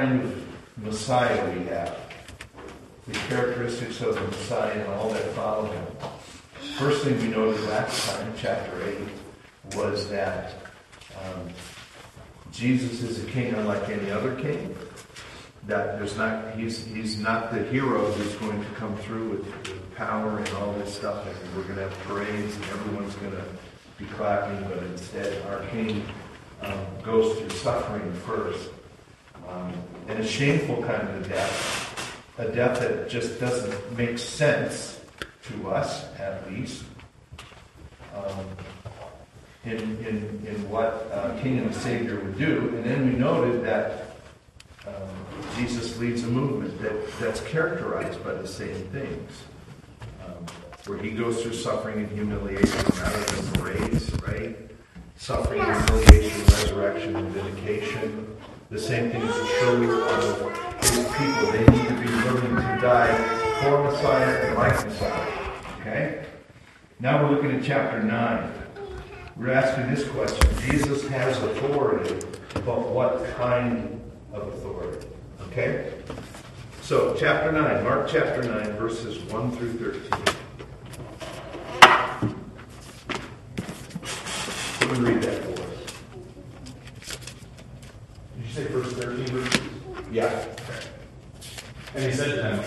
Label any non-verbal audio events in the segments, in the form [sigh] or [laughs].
kind of Messiah we have, the characteristics of the Messiah and all that follow him. First thing we noted last time, chapter 8, was that um, Jesus is a king unlike any other king. That there's not he's he's not the hero who's going to come through with, power and all this stuff, and we're going to have parades and everyone's going to be clapping, but instead our king um, goes through suffering first, um, and a shameful kind of a death, a death that just doesn't make sense to us, at least. Um, in, in, in what uh, King and the Savior would do. And then we noted that um, Jesus leads a movement that, that's characterized by the same things. Um, where he goes through suffering and humiliation rather than praise, right? Suffering, humiliation, resurrection, and vindication. The same thing is true of his people. They need to be willing to die for Messiah and like Messiah. Okay? Now we're looking at chapter 9. We're asking this question Jesus has authority, but what kind of authority? Okay? So, chapter 9, Mark chapter 9, verses 1 through 13. Let me read that for us. Did you say verse 13 verses? Yeah. And he said to them,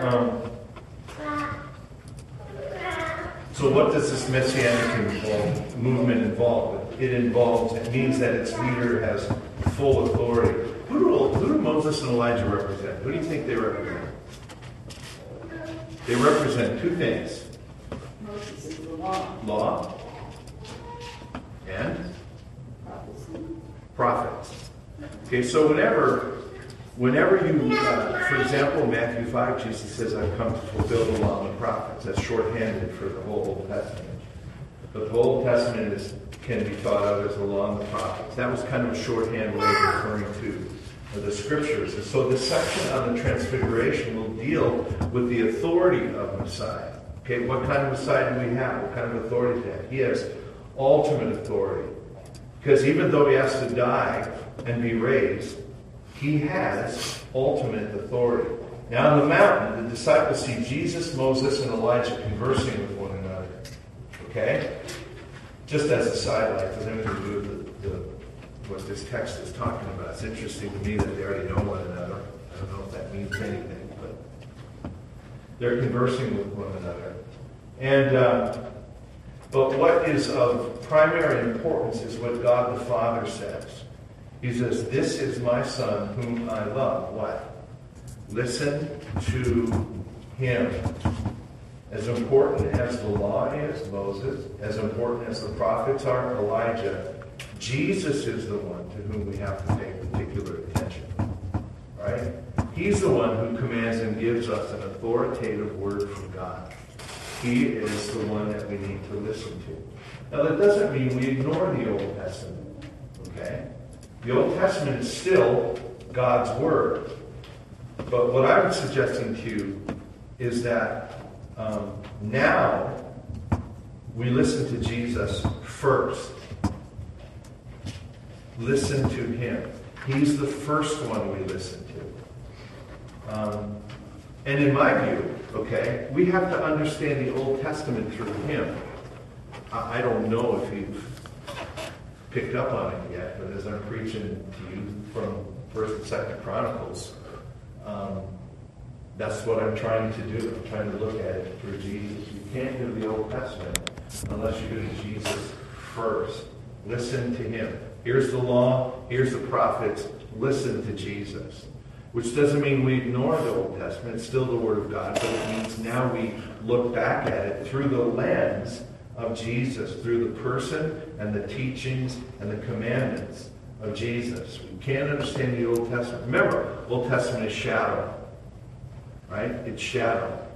um, so what does this messianic involve, movement involve? It involves, it means that its leader has full authority. Who do, who do Moses and Elijah represent? Who do you think they represent? They represent two things. Moses is the law. Law and Prophecy. prophets. Okay, so whenever, whenever you, uh, for example, Matthew 5, Jesus says, I've come to fulfill the law and the prophets. That's shorthanded for the whole Old Testament. But the Old Testament is, can be thought of as the law and the prophets. That was kind of a shorthand way of referring to the scriptures. And so this section on the transfiguration will deal with the authority of Messiah. Okay, what kind of Messiah do we have? What kind of authority does he have? He has ultimate authority. Because even though he has to die and be raised, he has ultimate authority. Now, on the mountain, the disciples see Jesus, Moses, and Elijah conversing with one another. Okay? Just as a sidelight for them to do the, the, what this text is talking about. It's interesting to me that they already know one another. I don't know if that means anything, but they're conversing with one another. And uh, but what is of primary importance is what God the Father says. He says, This is my Son whom I love. What? Listen to him. As important as the law is, Moses, as important as the prophets are, Elijah, Jesus is the one to whom we have to pay particular attention. Right? He's the one who commands and gives us an authoritative word from God. He is the one that we need to listen to. Now, that doesn't mean we ignore the Old Testament. Okay? The Old Testament is still God's Word. But what I'm suggesting to you is that um, now we listen to Jesus first. Listen to him. He's the first one we listen to. Um, and in my view, okay, we have to understand the Old Testament through him. I, I don't know if you've picked up on it yet, but as I'm preaching to you from First and Second Chronicles, um, that's what I'm trying to do. I'm trying to look at it through Jesus. You can't do the Old Testament unless you do Jesus first. Listen to him. Here's the law, here's the prophets. Listen to Jesus. Which doesn't mean we ignore the Old Testament, it's still the Word of God, but it means now we look back at it through the lens of Jesus, through the person and the teachings and the commandments of Jesus. We can't understand the Old Testament. Remember, Old Testament is shadow, right? It's shadow.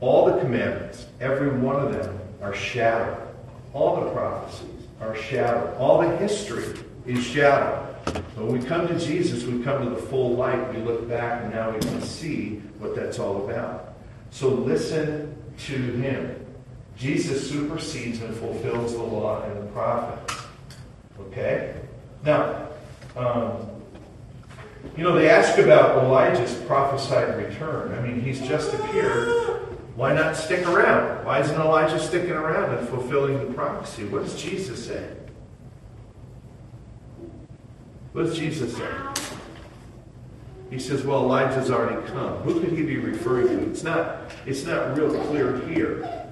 All the commandments, every one of them, are shadow. All the prophecies are shadow. All the history is shadow. When we come to Jesus, we come to the full light. We look back and now we can see what that's all about. So listen to him. Jesus supersedes and fulfills the law and the prophets. Okay? Now, um, you know, they ask about Elijah's prophesied return. I mean, he's just appeared. Why not stick around? Why isn't Elijah sticking around and fulfilling the prophecy? What does Jesus say? What does Jesus say? He says, well, Elijah's already come. Who could he be referring to? It's not, it's not real clear here,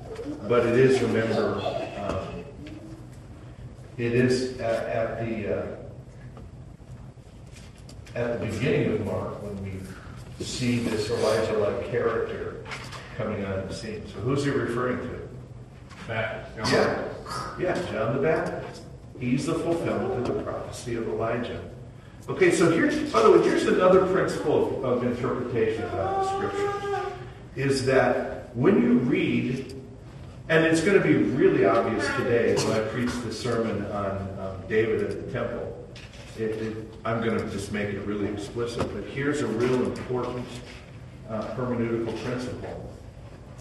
but it is, remember, um, it is at, at the uh, at the beginning of Mark when we see this Elijah-like character coming on the scene. So who's he referring to? Baptist. Yeah, yeah, John the Baptist. He's the fulfillment of the prophecy of Elijah. Okay, so here's, by the way, here's another principle of, of interpretation about the scriptures, is that when you read, and it's going to be really obvious today when I preach the sermon on um, David at the temple. It, it, I'm going to just make it really explicit, but here's a real important uh, hermeneutical principle,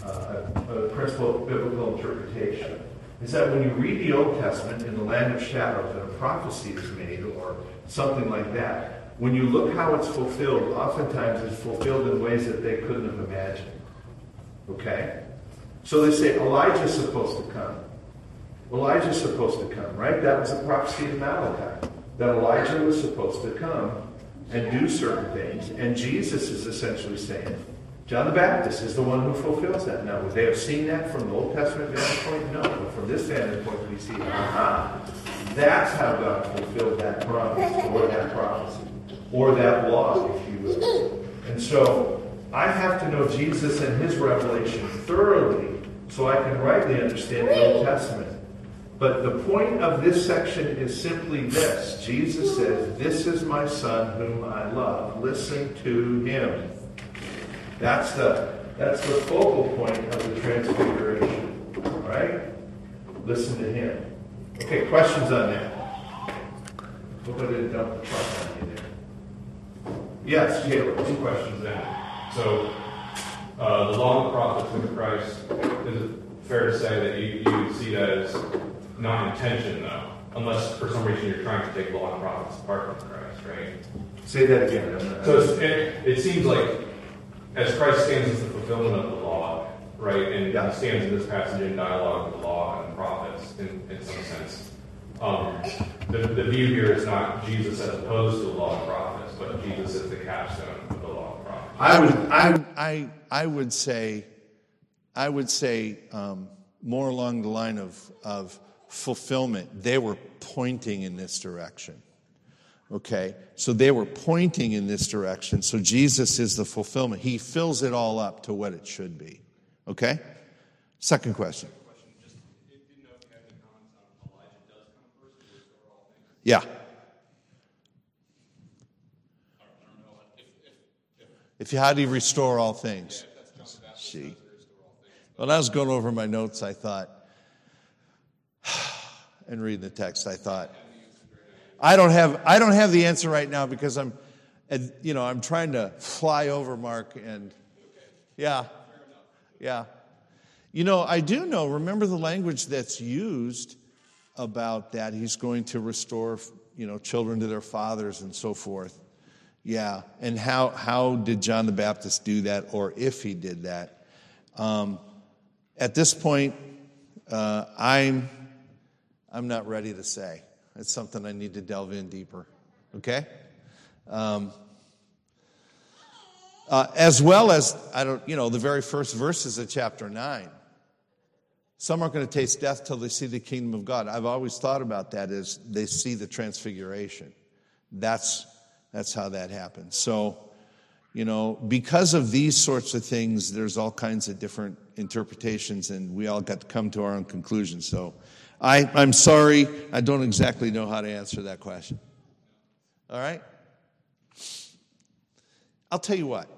uh, a, a principle of biblical interpretation is that when you read the Old Testament in the land of shadows and a prophecy is made or something like that, when you look how it's fulfilled, oftentimes it's fulfilled in ways that they couldn't have imagined. Okay? So they say Elijah's supposed to come. Elijah's supposed to come, right? That was a prophecy in Malachi. That Elijah was supposed to come and do certain things. And Jesus is essentially saying, John the Baptist is the one who fulfills that. Now, would they have seen that from the Old Testament vantage point? No. But from this vantage point, we see, aha, that's how God fulfilled that promise, or that prophecy, or that law, if you will. And so, I have to know Jesus and his revelation thoroughly so I can rightly understand the Old Testament. But the point of this section is simply this Jesus says, This is my son whom I love. Listen to him. That's the, that's the focal point of the transfiguration. All right? Listen to him. Okay, questions on that? Hope I didn't dump the truck on you there. Yes. Two questions then. So, uh, the law and the prophets with Christ, is it fair to say that you, you see that as not intention, though? Unless for some reason you're trying to take law and prophets apart from Christ, right? Say that again. So it's, it, it seems like as Christ stands as the fulfillment of the law, right, and Yeah. he stands in this passage in dialogue with the law and the prophets in, in some sense. Um, the, the view here is not Jesus as opposed to the law and prophets, but Jesus as the capstone of the law and prophets. I would, I, I, I would say, I would say um, more along the line of, of fulfillment. They were pointing in this direction. Okay? So they were pointing in this direction. So Jesus is the fulfillment. He fills it all up to what it should be. Okay? Second question. Yeah. If you, how do you restore all things? See. When I was going over my notes, I thought, [sighs] and reading the text, I thought, I don't have I don't have the answer right now because I'm you know, I'm trying to fly over Mark and yeah, yeah. You know, I do know, remember the language that's used about that. He's going to restore, you know, children to their fathers and so forth. Yeah. And how, how did John the Baptist do that, or if he did that? Um, at this point, uh, I'm, I'm not ready to say. It's something I need to delve in deeper. Okay? Um, uh, as well as, I don't, you know, the very first verses of chapter 9. Some aren't going to taste death till they see the kingdom of God. I've always thought about that as they see the transfiguration. That's, that's how that happens. So, you know, because of these sorts of things, there's all kinds of different interpretations, and we all got to come to our own conclusions. So, I, I'm sorry, I don't exactly know how to answer that question. All right? I'll tell you what,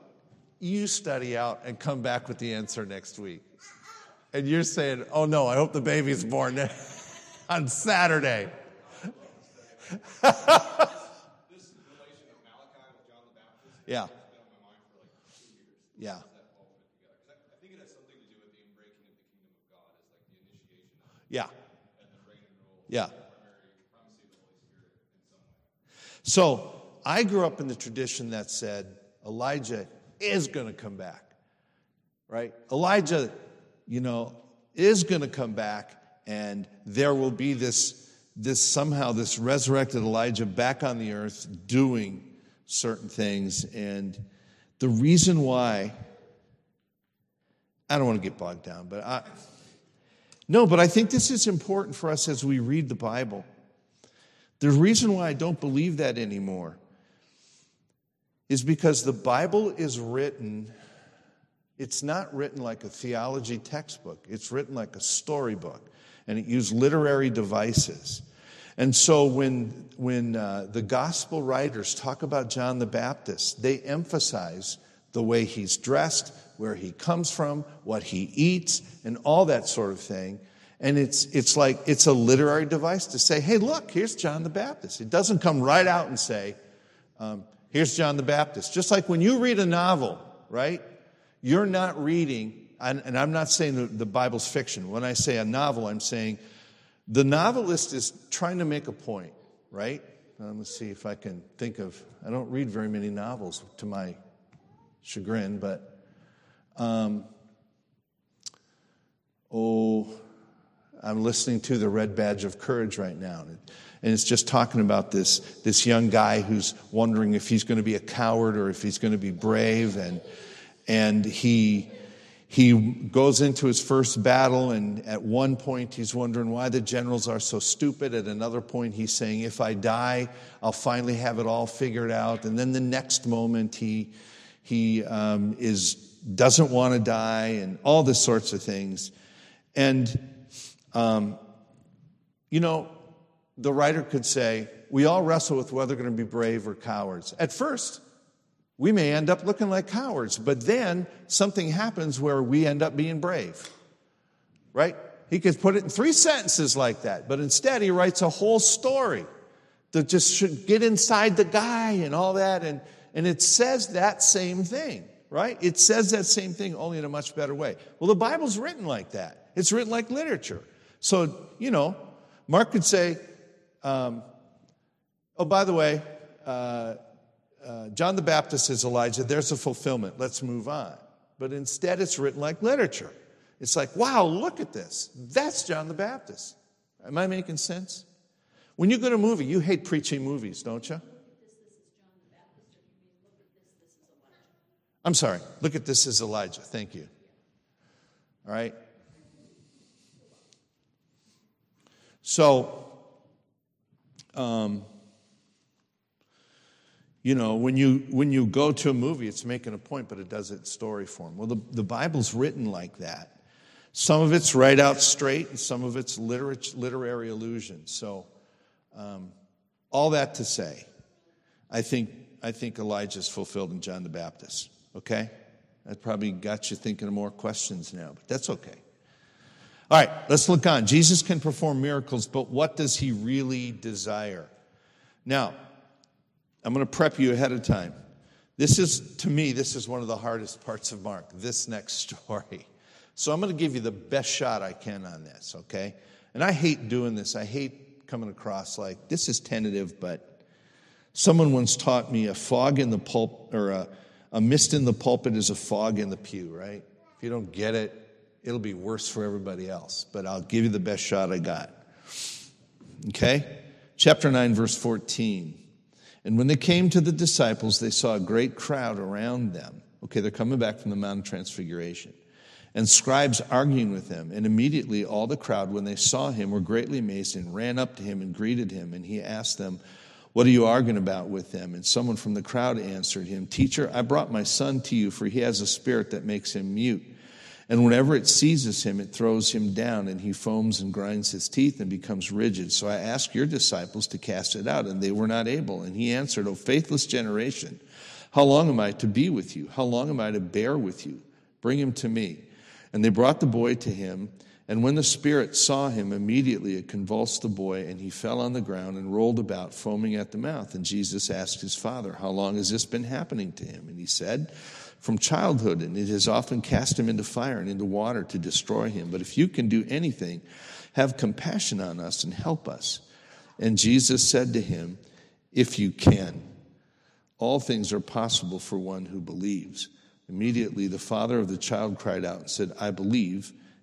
you study out and come back with the answer next week and you're saying, oh no, I hope the baby's born [laughs] on Saturday. [laughs] yeah. Yeah. Yeah. Yeah. So I grew up in the tradition that said Elijah is going to come back, right? Elijah you know, is going to come back and there will be this, this somehow this resurrected Elijah back on the earth doing certain things. And the reason why, I don't want to get bogged down, but I, no, but I think this is important for us as we read the Bible. The reason why I don't believe that anymore is because the Bible is written it's not written like a theology textbook, it's written like a storybook, and it used literary devices. And so when, when uh, the gospel writers talk about John the Baptist, they emphasize the way he's dressed, where he comes from, what he eats, and all that sort of thing. And it's, it's like it's a literary device to say, hey, look, here's John the Baptist. It doesn't come right out and say, um, here's John the Baptist. Just like when you read a novel, right? You're not reading, and I'm not saying the Bible's fiction. When I say a novel, I'm saying the novelist is trying to make a point, right? Um, let's see if I can think of, I don't read very many novels to my chagrin, but, um, oh, I'm listening to The Red Badge of Courage right now. And it's just talking about this, this young guy who's wondering if he's going to be a coward or if he's going to be brave. And, and he he goes into his first battle and at one point he's wondering why the generals are so stupid. At another point he's saying if i die i'll finally have it all figured out. And then the next moment he he um, is doesn't want to die and all this sorts of things. And um, you know the writer could say we all wrestle with whether we're going to be brave or cowards. At first we may end up looking like cowards, but then something happens where we end up being brave. Right? He could put it in three sentences like that, but instead he writes a whole story that just should get inside the guy and all that. And, and it says that same thing, right? It says that same thing, only in a much better way. Well, the Bible's written like that, it's written like literature. So, you know, Mark could say, um, oh, by the way, uh, uh, John the Baptist is Elijah, there's a fulfillment, let's move on. But instead, it's written like literature. It's like, wow, look at this. That's John the Baptist. Am I making sense? When you go to a movie, you hate preaching movies, don't you? I'm sorry. Look at this as Elijah. Thank you. All right. So, um, you know, when you, when you go to a movie, it's making a point, but it does it story form. Well, the, the Bible's written like that. Some of it's right out straight, and some of it's literary, literary allusion. So, um, all that to say, I think, I think Elijah's fulfilled in John the Baptist. Okay? That probably got you thinking of more questions now, but that's okay. All right, let's look on. Jesus can perform miracles, but what does he really desire? Now, I'm going to prep you ahead of time. This is, to me, this is one of the hardest parts of Mark, this next [laughs] story. So I'm going to give you the best shot I can on this, okay? And I hate doing this. I hate coming across like this is tentative, but someone once taught me a fog in the pulp or a, a mist in the pulpit is a fog in the pew, right? If you don't get it, it'll be worse for everybody else. But I'll give you the best shot I got. Okay? Chapter 9, verse 14. And when they came to the disciples, they saw a great crowd around them. Okay, they're coming back from the Mount of Transfiguration. And scribes arguing with them. And immediately all the crowd, when they saw him, were greatly amazed and ran up to him and greeted him. And he asked them, What are you arguing about with them? And someone from the crowd answered him, Teacher, I brought my son to you, for he has a spirit that makes him mute. And whenever it seizes him, it throws him down, and he foams and grinds his teeth and becomes rigid. So I asked your disciples to cast it out, and they were not able. And he answered, O faithless generation, how long am I to be with you? How long am I to bear with you? Bring him to me. And they brought the boy to him. And when the spirit saw him, immediately it convulsed the boy, and he fell on the ground and rolled about, foaming at the mouth. And Jesus asked his father, How long has this been happening to him? And he said, from childhood, and it has often cast him into fire and into water to destroy him. But if you can do anything, have compassion on us and help us. And Jesus said to him, If you can, all things are possible for one who believes. Immediately the father of the child cried out and said, I believe,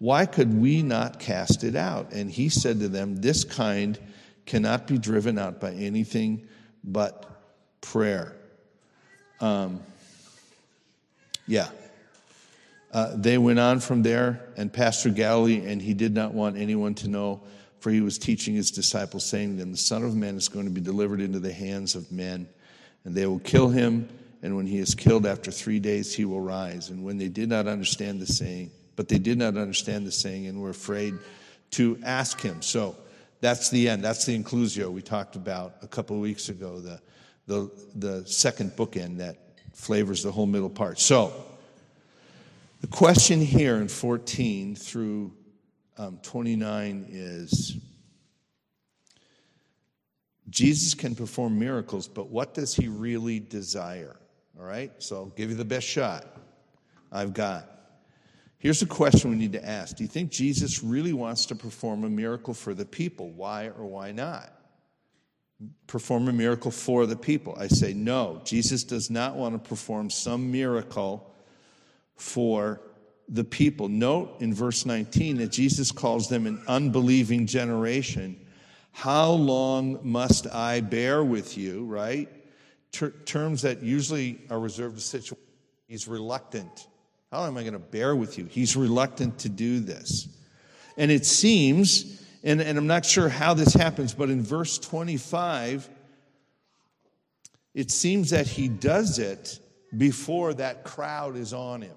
Why could we not cast it out? And he said to them, This kind cannot be driven out by anything but prayer. Um, yeah. Uh, they went on from there and passed through Galilee, and he did not want anyone to know, for he was teaching his disciples, saying to them, The Son of Man is going to be delivered into the hands of men, and they will kill him, and when he is killed after three days, he will rise. And when they did not understand the saying, but they did not understand the saying and were afraid to ask him. So that's the end. That's the inclusio we talked about a couple of weeks ago, the the, the second bookend that flavors the whole middle part. So, the question here in 14 through um, 29 is Jesus can perform miracles, but what does he really desire? All right, so I'll give you the best shot I've got. Here's a question we need to ask Do you think Jesus really wants to perform a miracle for the people? Why or why not? perform a miracle for the people. I say, no, Jesus does not want to perform some miracle for the people. Note in verse 19 that Jesus calls them an unbelieving generation. How long must I bear with you, right? Ter- terms that usually are reserved to situations. He's reluctant. How am I going to bear with you? He's reluctant to do this. And it seems and, and I'm not sure how this happens, but in verse 25, it seems that he does it before that crowd is on him.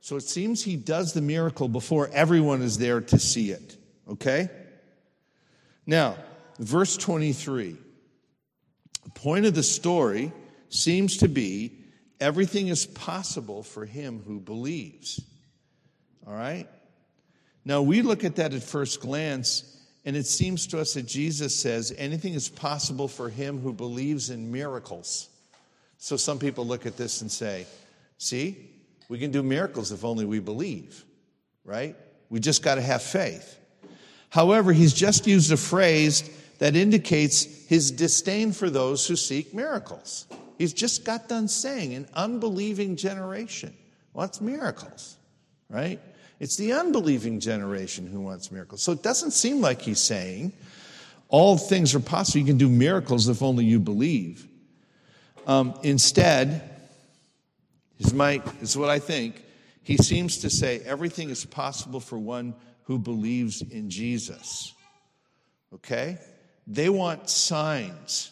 So it seems he does the miracle before everyone is there to see it. Okay? Now, verse 23. The point of the story seems to be everything is possible for him who believes. All right? Now, we look at that at first glance, and it seems to us that Jesus says anything is possible for him who believes in miracles. So some people look at this and say, see, we can do miracles if only we believe, right? We just got to have faith. However, he's just used a phrase that indicates his disdain for those who seek miracles. He's just got done saying an unbelieving generation wants miracles, right? It's the unbelieving generation who wants miracles. So it doesn't seem like he's saying all things are possible. You can do miracles if only you believe. Um, instead, is, my, is what I think. He seems to say everything is possible for one who believes in Jesus. Okay? They want signs.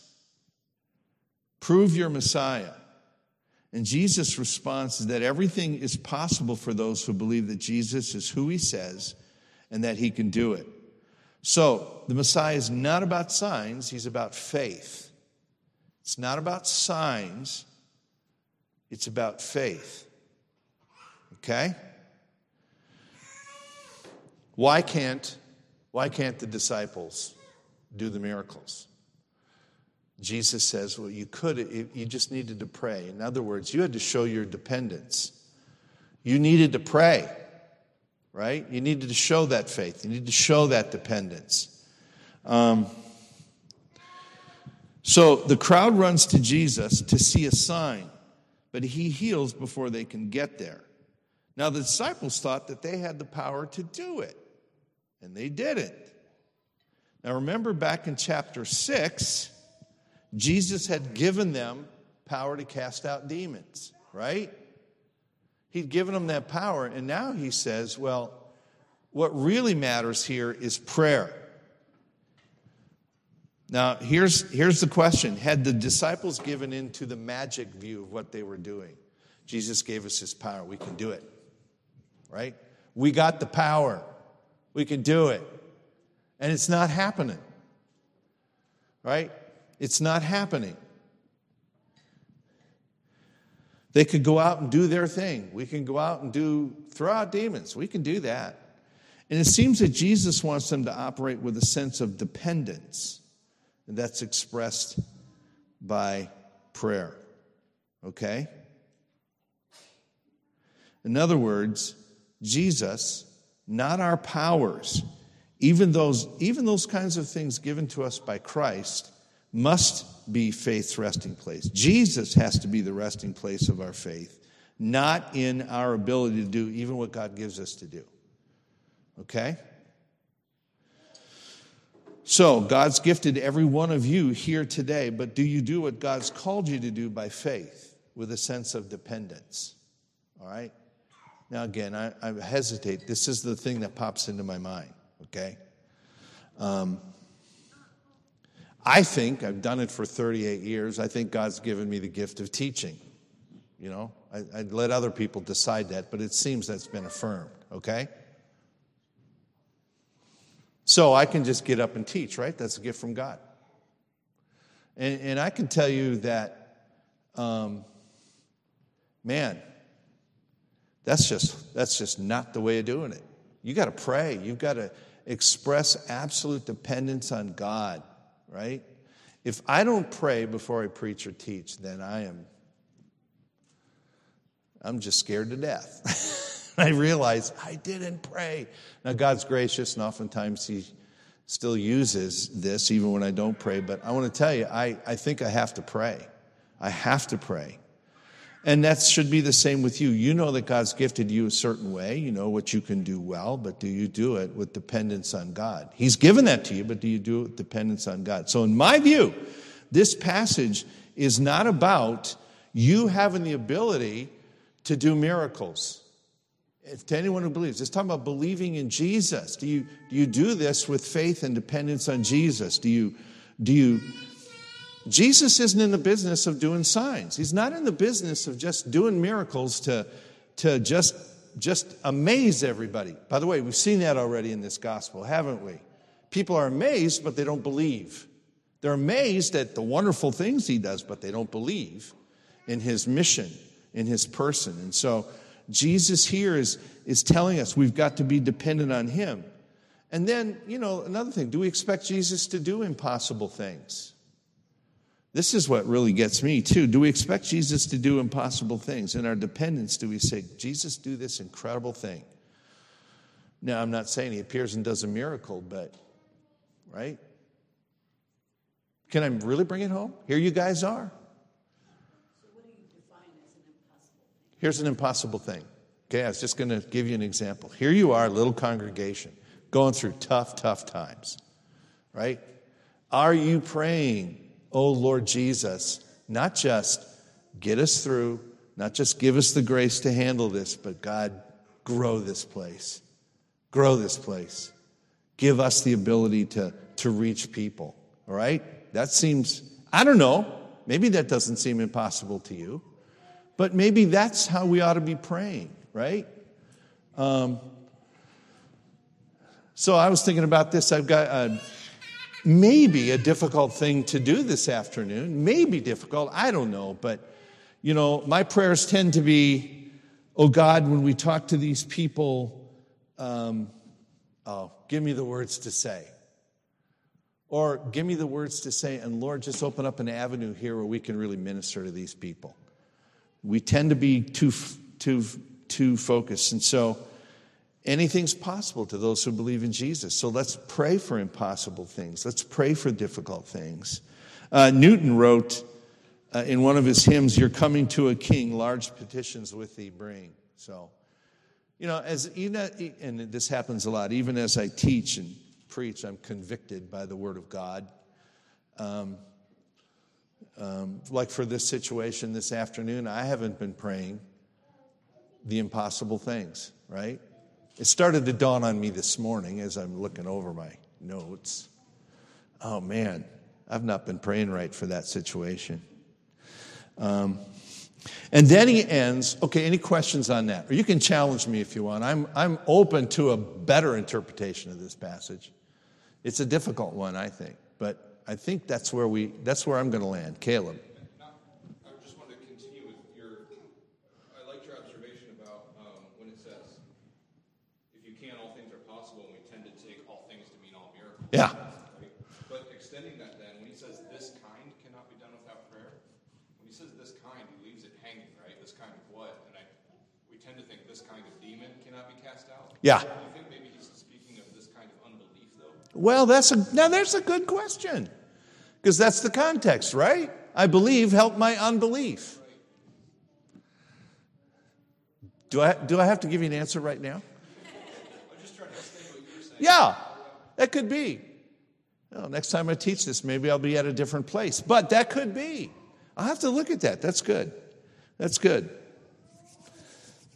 Prove your Messiah. And Jesus' response is that everything is possible for those who believe that Jesus is who he says and that he can do it. So, the Messiah is not about signs, he's about faith. It's not about signs, it's about faith. Okay? Why can't why can't the disciples do the miracles? Jesus says, well, you could, you just needed to pray. In other words, you had to show your dependence. You needed to pray, right? You needed to show that faith. You needed to show that dependence. Um, so the crowd runs to Jesus to see a sign, but he heals before they can get there. Now, the disciples thought that they had the power to do it, and they didn't. Now, remember back in chapter 6, Jesus had given them power to cast out demons, right? He'd given them that power, and now he says, well, what really matters here is prayer. Now, here's, here's the question Had the disciples given in to the magic view of what they were doing? Jesus gave us his power. We can do it, right? We got the power. We can do it. And it's not happening, right? It's not happening. They could go out and do their thing. We can go out and do, throw out demons. We can do that. And it seems that Jesus wants them to operate with a sense of dependence, and that's expressed by prayer. Okay? In other words, Jesus, not our powers, even those, even those kinds of things given to us by Christ, must be faith's resting place. Jesus has to be the resting place of our faith, not in our ability to do even what God gives us to do. Okay? So, God's gifted every one of you here today, but do you do what God's called you to do by faith with a sense of dependence? All right? Now, again, I, I hesitate. This is the thing that pops into my mind, okay? Um, I think, I've done it for 38 years, I think God's given me the gift of teaching. You know, I, I'd let other people decide that, but it seems that's been affirmed, okay? So I can just get up and teach, right? That's a gift from God. And, and I can tell you that, um, man, that's just, that's just not the way of doing it. You got to pray. You've got to express absolute dependence on God right? If I don't pray before I preach or teach, then I am I'm just scared to death. [laughs] I realize I didn't pray. Now God's gracious and oftentimes he still uses this even when I don't pray, but I want to tell you, I, I think I have to pray. I have to pray. And that should be the same with you. You know that God's gifted you a certain way. You know what you can do well, but do you do it with dependence on God? He's given that to you, but do you do it with dependence on God? So, in my view, this passage is not about you having the ability to do miracles. If to anyone who believes, it's talking about believing in Jesus. Do you, do you do this with faith and dependence on Jesus? Do you, do you Jesus isn't in the business of doing signs. He's not in the business of just doing miracles to, to just, just amaze everybody. By the way, we've seen that already in this gospel, haven't we? People are amazed, but they don't believe. They're amazed at the wonderful things he does, but they don't believe in his mission, in his person. And so Jesus here is, is telling us we've got to be dependent on him. And then, you know, another thing do we expect Jesus to do impossible things? This is what really gets me, too. Do we expect Jesus to do impossible things? In our dependence, do we say, Jesus, do this incredible thing? Now, I'm not saying he appears and does a miracle, but, right? Can I really bring it home? Here you guys are. So what do you define as an impossible? Here's an impossible thing. Okay, I was just going to give you an example. Here you are, little congregation, going through tough, tough times, right? Are you praying oh Lord Jesus, not just get us through, not just give us the grace to handle this, but God, grow this place. Grow this place. Give us the ability to, to reach people. All right? That seems, I don't know, maybe that doesn't seem impossible to you. but maybe that's how we ought to be praying, right? Um, so I was thinking about this. I've got a, maybe a difficult thing to do this afternoon. Maybe difficult. I don't know. But, you know, my prayers tend to be, oh God, when we talk to these people, um, oh, give me the words to say. Or give me the words to say, and Lord, just open up an avenue here where we can really minister to these people. We tend to be too, too, too focused. And so anything's possible to those who believe in Jesus. So let's pray for impossible things. Let's pray for difficult things. Uh, Newton wrote uh, in one of his hymns, You're coming to a king, large petitions with thee bring. So, you know, as and this happens a lot, even as I teach and preach, I'm convicted by the Word of God. Um, um, like for this situation this afternoon, I haven't been praying the impossible things, right? It started to dawn on me this morning as I'm looking over my notes. Oh man, I've not been praying right for that situation. Um, and then he ends, okay, any questions on that? Or you can challenge me if you want. I'm, I'm open to a better interpretation of this passage. It's a difficult one, I think, but I think that's where we that's where I'm going to land. Caleb. I just wanted to continue with your. I liked your observation about um, when it says, "If you can, all things are possible," and we tend to take all things to mean all miracles. Yeah. Right? But extending that, then, when he says this kind cannot be done without prayer, when he says this kind, he leaves it hanging, right? This kind of what? And I, we tend to think this kind of demon cannot be cast out. Yeah. Do you think maybe he's speaking of this kind of unbelief, though? Well, that's a now there's a good question. Because that's the context, right? I believe, help my unbelief. Do I, do I have to give you an answer right now? I'm just trying to extend what you're saying. Yeah, that could be. Well, next time I teach this, maybe I'll be at a different place. But that could be. I'll have to look at that. That's good. That's good.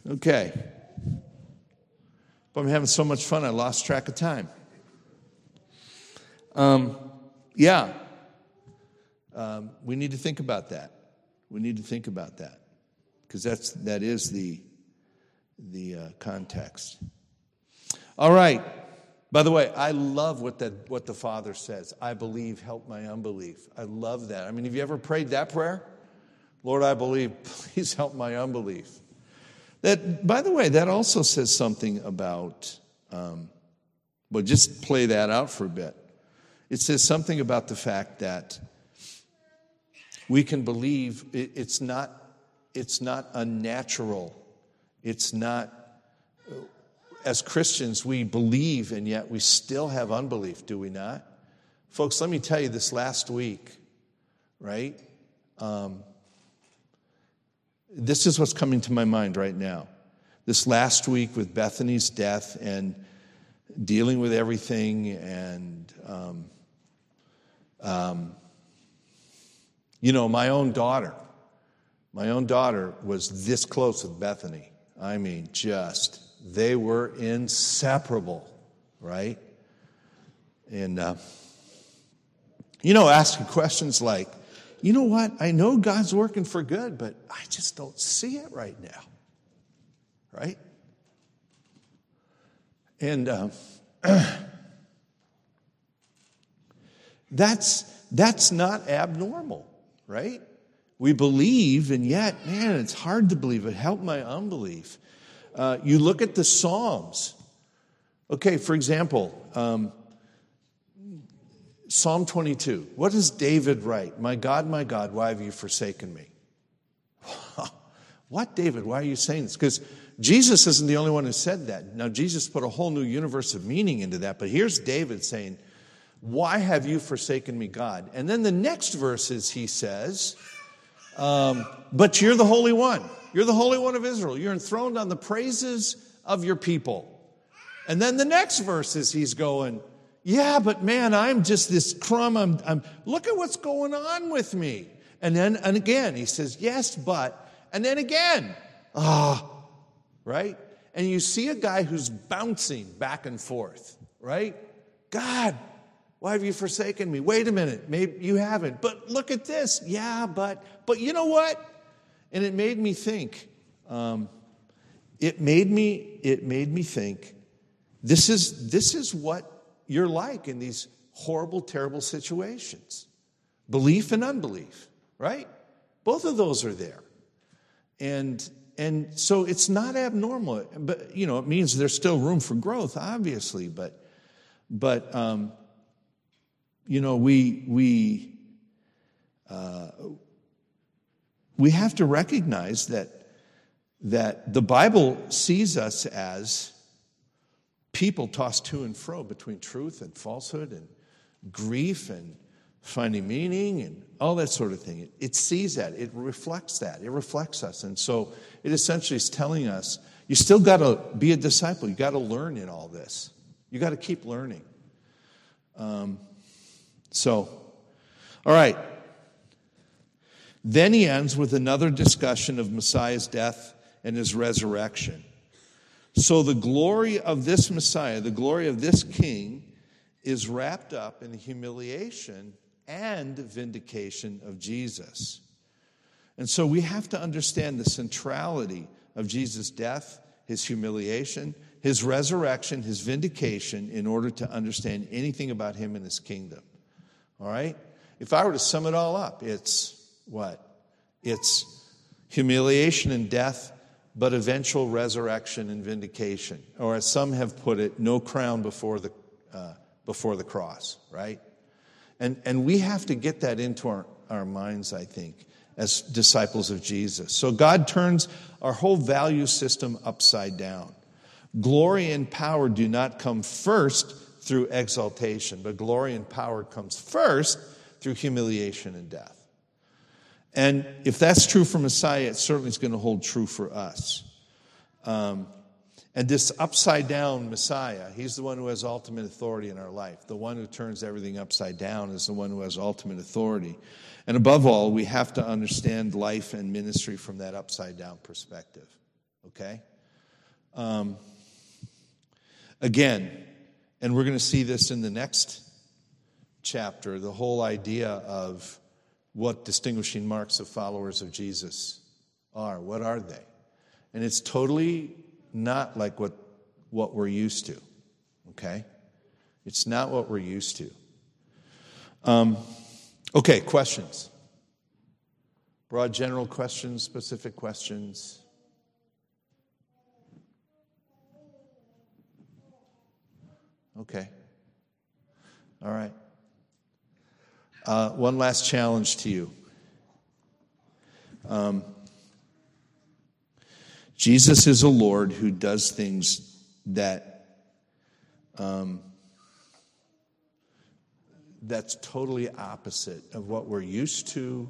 Okay. But I'm having so much fun, I lost track of time. Um, yeah. Um, we need to think about that. We need to think about that because that's that is the the uh, context. All right. By the way, I love what that what the Father says. I believe, help my unbelief. I love that. I mean, have you ever prayed that prayer? Lord, I believe, [laughs] please help my unbelief. That, by the way, that also says something about. Um, well, just play that out for a bit. It says something about the fact that we can believe it, it's not it's not unnatural. It's not as Christians we believe and yet we still have unbelief, do we not? Folks, let me tell you this last week, right? Um, this is what's coming to my mind right now. This last week with Bethany's death and dealing with everything and um, um, you know, my own daughter, my own daughter was this close with Bethany. I mean, just, they were inseparable, right? And, uh, you know, asking questions like, you know what? I know God's working for good, but I just don't see it right now, right? And uh, [clears throat] that's, that's not abnormal right? We believe, and yet, man, it's hard to believe. It helped my unbelief. Uh, you look at the Psalms. Okay, for example, um, Psalm 22. What does David write? My God, my God, why have you forsaken me? what, David? Why are you saying this? Because Jesus isn't the only one who said that. Now, Jesus put a whole new universe of meaning into that, but here's David saying, why have you forsaken me, God? And then the next verses he says, um, But you're the Holy One. You're the Holy One of Israel. You're enthroned on the praises of your people. And then the next verses he's going, Yeah, but man, I'm just this crumb. I'm, I'm look at what's going on with me. And then and again he says, Yes, but, and then again, ah, right? And you see a guy who's bouncing back and forth, right? God, why have you forsaken me? Wait a minute, maybe you haven't. But look at this. Yeah, but but you know what? and it made me think. Um, it made me. It made me think. This is this is what you're like in these horrible, terrible situations. Belief and unbelief, right? Both of those are there, and and so it's not abnormal. But you know, it means there's still room for growth, obviously. But but um, you know, we we uh, we have to recognize that that the Bible sees us as people tossed to and fro between truth and falsehood and grief and finding meaning and all that sort of thing. It, it, sees that, it reflects that, it reflects us. And so it essentially is telling us you still got to be a disciple, you got to learn in all this, you got to keep learning. Um, so, all right. Then he ends with another discussion of Messiah's death and his resurrection. So, the glory of this Messiah, the glory of this king, is wrapped up in the humiliation and vindication of Jesus. And so, we have to understand the centrality of Jesus' death, his humiliation, his resurrection, his vindication, in order to understand anything about him and his kingdom. All right? If I were to sum it all up, it's what? It's humiliation and death, but eventual resurrection and vindication. Or as some have put it, no crown before the, uh, before the cross, right? And, and we have to get that into our, our minds, I think, as disciples of Jesus. So God turns our whole value system upside down. Glory and power do not come first through exaltation, but glory and power comes first through humiliation and death. And if that's true for Messiah, it certainly is going to hold true for us. Um, and this upside down Messiah, he's the one who has ultimate authority in our life. The one who turns everything upside down is the one who has ultimate authority. And above all, we have to understand life and ministry from that upside down perspective. Okay? Um, again, and we're going to see this in the next chapter the whole idea of what distinguishing marks of followers of Jesus are. What are they? And it's totally not like what, what we're used to, okay? It's not what we're used to. Um, okay, questions? Broad general questions, specific questions? Okay. All right. Uh, one last challenge to you. Um, Jesus is a Lord who does things that um, that's totally opposite of what we're used to,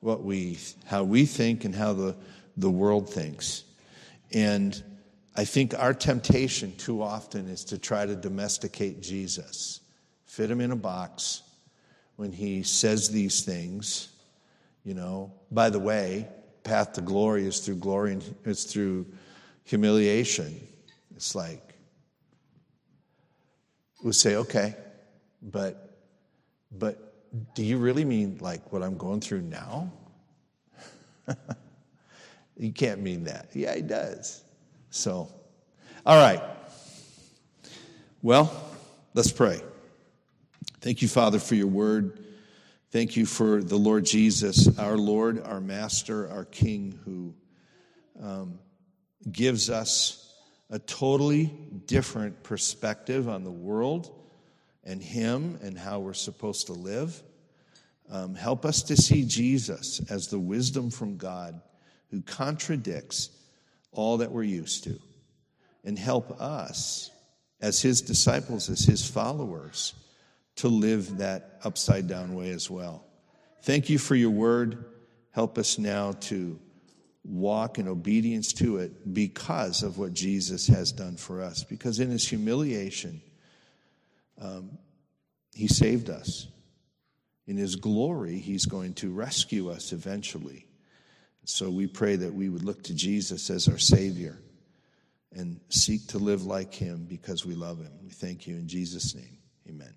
what we how we think, and how the the world thinks. And I think our temptation too often is to try to domesticate Jesus, fit him in a box when he says these things. You know, by the way, path to glory is through glory and it's through humiliation. It's like we say, okay, but but do you really mean like what I'm going through now? [laughs] you can't mean that. Yeah, he does. So, all right. Well, let's pray. Thank you, Father, for your word. Thank you for the Lord Jesus, our Lord, our Master, our King, who um, gives us a totally different perspective on the world and Him and how we're supposed to live. Um, help us to see Jesus as the wisdom from God who contradicts all that we're used to and help us as his disciples, as his followers, to live that upside down way as well. Thank you for your word. Help us now to walk in obedience to it because of what Jesus has done for us. Because in his humiliation, um, he saved us. In his glory, he's going to rescue us eventually. So we pray that we would look to Jesus as our Savior and seek to live like him because we love him. We thank you in Jesus' name. Amen.